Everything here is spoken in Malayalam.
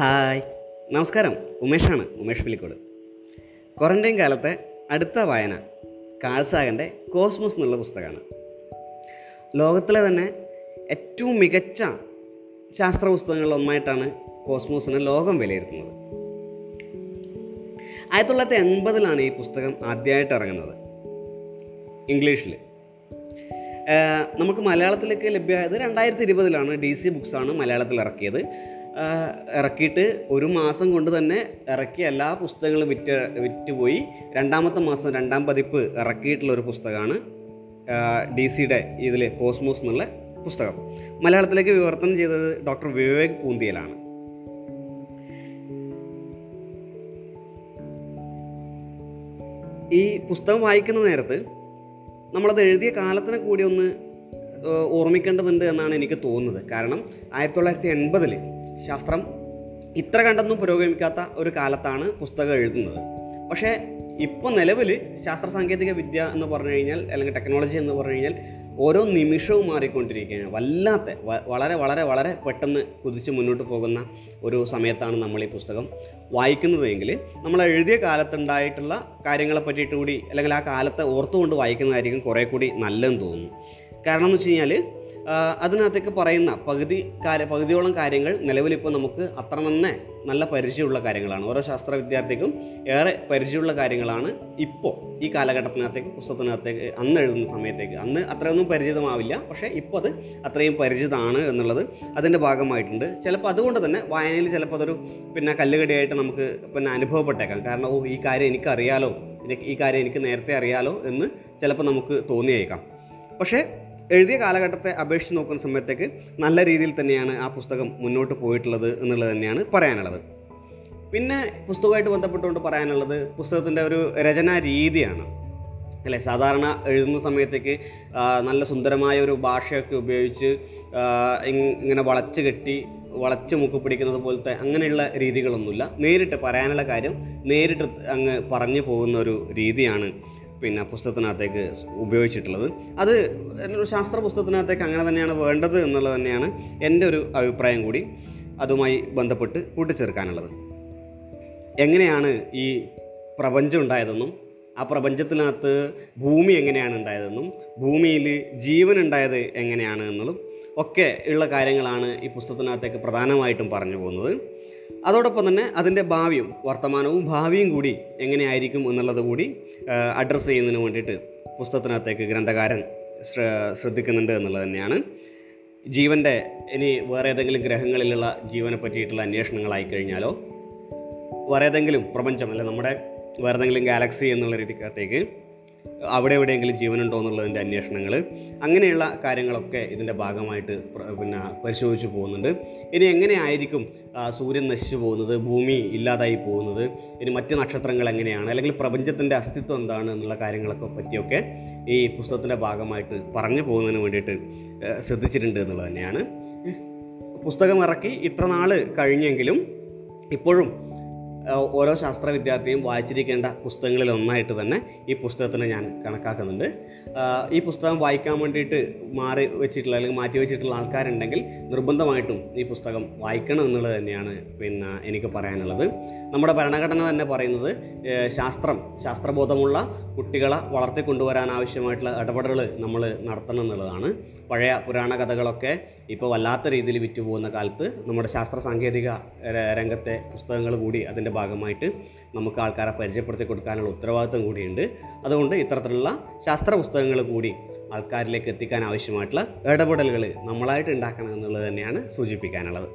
ഹായ്. നമസ്കാരം. ഉമേഷാണ്. ഉമേഷ് പുലിക്കോട്. ക്വാറന്റൈൻ കാലത്തെ അടുത്ത വായന കാൾസാഗന്റെ കോസ്മോസ് എന്നുള്ള പുസ്തകമാണ്. ലോകത്തിലെ തന്നെ ഏറ്റവും മികച്ച ശാസ്ത്ര പുസ്തകങ്ങളിലൊന്നായിട്ടാണ് കോസ്മോസിനെ ലോകം വിലയിരുത്തുന്നത്. ആയിരത്തി തൊള്ളായിരത്തി എൺപതിലാണ് ഈ പുസ്തകം ആദ്യമായിട്ട് ഇറങ്ങുന്നത്. ഇംഗ്ലീഷിൽ നമുക്ക് മലയാളത്തിലേക്ക് ലഭ്യമായത് രണ്ടായിരത്തി ഇരുപതിലാണ് ഡി സി ബുക്സാണ് മലയാളത്തിൽ ഇറക്കിയത്. ഇറക്കിയിട്ട് ഒരു മാസം കൊണ്ട് തന്നെ ഇറക്കിയ എല്ലാ പുസ്തകങ്ങളും വിറ്റ് വിറ്റുപോയി. രണ്ടാമത്തെ മാസം രണ്ടാം പതിപ്പ് ഇറക്കിയിട്ടുള്ള ഒരു പുസ്തകമാണ് ഡി സിയുടെ ഇതിൽ കോസ്മോസ് എന്നുള്ള പുസ്തകം. മലയാളത്തിലേക്ക് വിവർത്തനം ചെയ്തത് ഡോക്ടർ വിവേക് പൂന്തിയലാണ്. ഈ പുസ്തകം വായിക്കുന്ന നേരത്ത് നമ്മളത് എഴുതിയ കാലത്തിനെ കൂടി ഒന്ന് ഓർമ്മിക്കേണ്ടതുണ്ട് എന്നാണ് എനിക്ക് തോന്നുന്നത്. കാരണം ആയിരത്തി തൊള്ളായിരത്തി എൺപതിൽ ശാസ്ത്രം ഇത്ര കണ്ടൊന്നും പുരോഗമിക്കാത്ത ഒരു കാലത്താണ് പുസ്തകം എഴുതുന്നത്. പക്ഷേ ഇപ്പോൾ നിലവിൽ ശാസ്ത്ര സാങ്കേതിക വിദ്യ എന്ന് പറഞ്ഞു കഴിഞ്ഞാൽ അല്ലെങ്കിൽ ടെക്നോളജി എന്ന് പറഞ്ഞു കഴിഞ്ഞാൽ ഓരോ നിമിഷവും മാറിക്കൊണ്ടിരിക്കുകയാണ്. വല്ലാത്ത വളരെ വളരെ വളരെ പെട്ടെന്ന് കുതിച്ച് മുന്നോട്ട് പോകുന്ന ഒരു സമയത്താണ് നമ്മൾ ഈ പുസ്തകം വായിക്കുന്നതെങ്കിൽ നമ്മൾ എഴുതിയ കാലത്തുണ്ടായിട്ടുള്ള കാര്യങ്ങളെ പറ്റിയിട്ട് കൂടി അല്ലെങ്കിൽ ആ കാലത്തെ ഓർത്തുകൊണ്ട് വായിക്കുന്നതായിരിക്കും കുറേ കൂടി നല്ലതെന്ന് തോന്നുന്നു. കാരണം എന്ന് വെച്ച് കഴിഞ്ഞാൽ അതിനകത്തേക്ക് പറയുന്ന പകുതി കാര്യ പകുതിയോളം കാര്യങ്ങൾ നിലവിലിപ്പോൾ നമുക്ക് അത്ര തന്നെ നല്ല പരിചയമുള്ള കാര്യങ്ങളാണ്. ഓരോ ശാസ്ത്ര വിദ്യാർത്ഥിക്കും ഏറെ പരിചയമുള്ള കാര്യങ്ങളാണ് ഇപ്പോൾ ഈ കാലഘട്ടത്തിനകത്തേക്ക് പുസ്തകത്തിനകത്തേക്ക് അന്ന് എഴുതുന്ന സമയത്തേക്ക്. അന്ന് അത്രയൊന്നും പരിചിതമാവില്ല പക്ഷേ ഇപ്പോൾ അത് അത്രയും പരിചിതമാണ് എന്നുള്ളത് അതിന്റെ ഭാഗമായിട്ടുണ്ട്. ചിലപ്പോൾ അതുകൊണ്ട് തന്നെ വായനയിൽ ചിലപ്പോൾ അതൊരു പിന്നെ കല്ലുകടിയായിട്ട് നമുക്ക് പിന്നെ അനുഭവപ്പെട്ടേക്കാം. കാരണം ഓ ഈ കാര്യം എനിക്കറിയാലോ എനിക്ക് ഈ കാര്യം എനിക്ക് നേരത്തെ അറിയാലോ എന്ന് ചിലപ്പോൾ നമുക്ക് തോന്നിയേക്കാം. പക്ഷേ എഴുതിയ കാലഘട്ടത്തെ അപേക്ഷിച്ച് നോക്കുന്ന സമയത്തേക്ക് നല്ല രീതിയിൽ തന്നെയാണ് ആ പുസ്തകം മുന്നോട്ട് പോയിട്ടുള്ളത് എന്നുള്ളത് തന്നെയാണ് പറയാനുള്ളത്. പിന്നെ പുസ്തകമായിട്ട് ബന്ധപ്പെട്ടുകൊണ്ട് പറയാനുള്ളത് പുസ്തകത്തിന്റെ ഒരു രചനാ രീതിയാണ്. അല്ലേ? സാധാരണ എഴുതുന്ന സമയത്തേക്ക് നല്ല സുന്ദരമായ ഒരു ഭാഷയൊക്കെ ഉപയോഗിച്ച് ഇങ്ങനെ വളച്ച് കെട്ടി വളച്ച് മുക്ക് പിടിക്കുന്നത് പോലത്തെ അങ്ങനെയുള്ള രീതികളൊന്നുമില്ല. നേരിട്ട് പറയാനുള്ള കാര്യം നേരിട്ട് അങ്ങ് പറഞ്ഞു പോകുന്ന ഒരു രീതിയാണ് പിന്നെ പുസ്തകത്തിനകത്തേക്ക് ഉപയോഗിച്ചിട്ടുള്ളത്. അത് ഒരു ശാസ്ത്ര പുസ്തകത്തിനകത്തേക്ക് അങ്ങനെ തന്നെയാണ് വേണ്ടത് എന്നുള്ളത് തന്നെയാണ് എന്റെ ഒരു അഭിപ്രായം കൂടി അതുമായി ബന്ധപ്പെട്ട് കൂട്ടിച്ചേർക്കാനുള്ളത്. എങ്ങനെയാണ് ഈ പ്രപഞ്ചം ഉണ്ടായതെന്നും ആ പ്രപഞ്ചത്തിനകത്ത് ഭൂമി എങ്ങനെയാണ് ഉണ്ടായതെന്നും ഭൂമിയിൽ ജീവൻ ഉണ്ടായത് എങ്ങനെയാണ് എന്നുള്ളതും ഒക്കെ ഉള്ള കാര്യങ്ങളാണ് ഈ പുസ്തകത്തിനകത്തേക്ക് പ്രധാനമായിട്ടും പറഞ്ഞു പോകുന്നത്. അതോടൊപ്പം തന്നെ അതിന്റെ ഭാവിയും വർത്തമാനവും ഭാവിയും കൂടി എങ്ങനെയായിരിക്കും എന്നുള്ളത് കൂടി അഡ്രസ്സ് ചെയ്യുന്നതിന് വേണ്ടിയിട്ട് പുസ്തകത്തിനകത്തേക്ക് ഗ്രന്ഥകാരൻ ശ്രദ്ധിക്കുന്നുണ്ട് എന്നുള്ളത് തന്നെയാണ്. ജീവന്റെ ഇനി വേറെ ഏതെങ്കിലും ഗ്രഹങ്ങളിലുള്ള ജീവനെ പറ്റിയിട്ടുള്ള അന്വേഷണങ്ങളായി കഴിഞ്ഞാലോ വേറെ ഏതെങ്കിലും പ്രപഞ്ചം അല്ലെ നമ്മുടെ വേറെ ഏതെങ്കിലും ഗാലക്സി എന്നുള്ള രീതിക്കകത്തേക്ക് അവിടെ എവിടെയെങ്കിലും ജീവനുണ്ടോ എന്നുള്ളതിന്റെ അന്വേഷണങ്ങൾ അങ്ങനെയുള്ള കാര്യങ്ങളൊക്കെ ഇതിന്റെ ഭാഗമായിട്ട് പിന്നെ പരിശോധിച്ച് പോകുന്നുണ്ട്. ഇനി എങ്ങനെയായിരിക്കും സൂര്യൻ നശിച്ചു പോകുന്നത് ഭൂമി ഇല്ലാതായി പോകുന്നത് ഇനി മറ്റ് നക്ഷത്രങ്ങൾ എങ്ങനെയാണ് അല്ലെങ്കിൽ പ്രപഞ്ചത്തിന്റെ അസ്തിത്വം എന്താണ് എന്നുള്ള കാര്യങ്ങളൊക്കെ പറ്റിയൊക്കെ ഈ പുസ്തകത്തിന്റെ ഭാഗമായിട്ട് പറഞ്ഞു പോകുന്നതിന് വേണ്ടിയിട്ട് ശ്രദ്ധിച്ചിട്ടുണ്ട് എന്നുള്ളത് തന്നെയാണ്. പുസ്തകം ഇറക്കി ഇത്ര നാൾ കഴിഞ്ഞെങ്കിലും ഇപ്പോഴും ഓരോ ശാസ്ത്ര വിദ്യാർത്ഥിയും വായിച്ചിരിക്കേണ്ട പുസ്തകങ്ങളിൽ ഒന്നായിട്ട് തന്നെ ഈ പുസ്തകത്തിനെ ഞാൻ കണക്കാക്കുന്നുണ്ട്. ഈ പുസ്തകം വായിക്കാൻ വേണ്ടിയിട്ട് മാറി വെച്ചിട്ടുള്ള അല്ലെങ്കിൽ മാറ്റി വെച്ചിട്ടുള്ള ആൾക്കാരുണ്ടെങ്കിൽ നിർബന്ധമായിട്ടും ഈ പുസ്തകം വായിക്കണം എന്നുള്ളത് തന്നെയാണ് പിന്നെ എനിക്ക് പറയാനുള്ളത്. നമ്മുടെ ഭരണഘടന തന്നെ പറയുന്നത് ശാസ്ത്രം ശാസ്ത്രബോധമുള്ള കുട്ടികളെ വളർത്തിക്കൊണ്ടുവരാൻ ആവശ്യമായിട്ടുള്ള ഇടപെടലുകൾ നമ്മൾ നടത്തണം എന്നുള്ളതാണ്. പഴയ പുരാണ കഥകളൊക്കെ ഇപ്പോൾ വല്ലാത്ത രീതിയിൽ വിറ്റുപോകുന്ന കാലത്ത് നമ്മുടെ ശാസ്ത്ര സാങ്കേതിക രംഗത്തെ പുസ്തകങ്ങൾ കൂടി അതിന്റെ ഭാഗമായിട്ട് നമുക്ക് ആൾക്കാരെ പരിചയപ്പെടുത്തി കൊടുക്കാനുള്ള ഉത്തരവാദിത്വം കൂടിയുണ്ട്. അതുകൊണ്ട് ഇത്തരത്തിലുള്ള ശാസ്ത്ര പുസ്തകങ്ങൾ കൂടി ആൾക്കാരിലേക്ക് എത്തിക്കാൻ ആവശ്യമായിട്ടുള്ള ഇടപെടലുകൾ നമ്മളായിട്ട് ഉണ്ടാക്കണം എന്നുള്ളത് തന്നെയാണ് സൂചിപ്പിക്കാനുള്ളത്.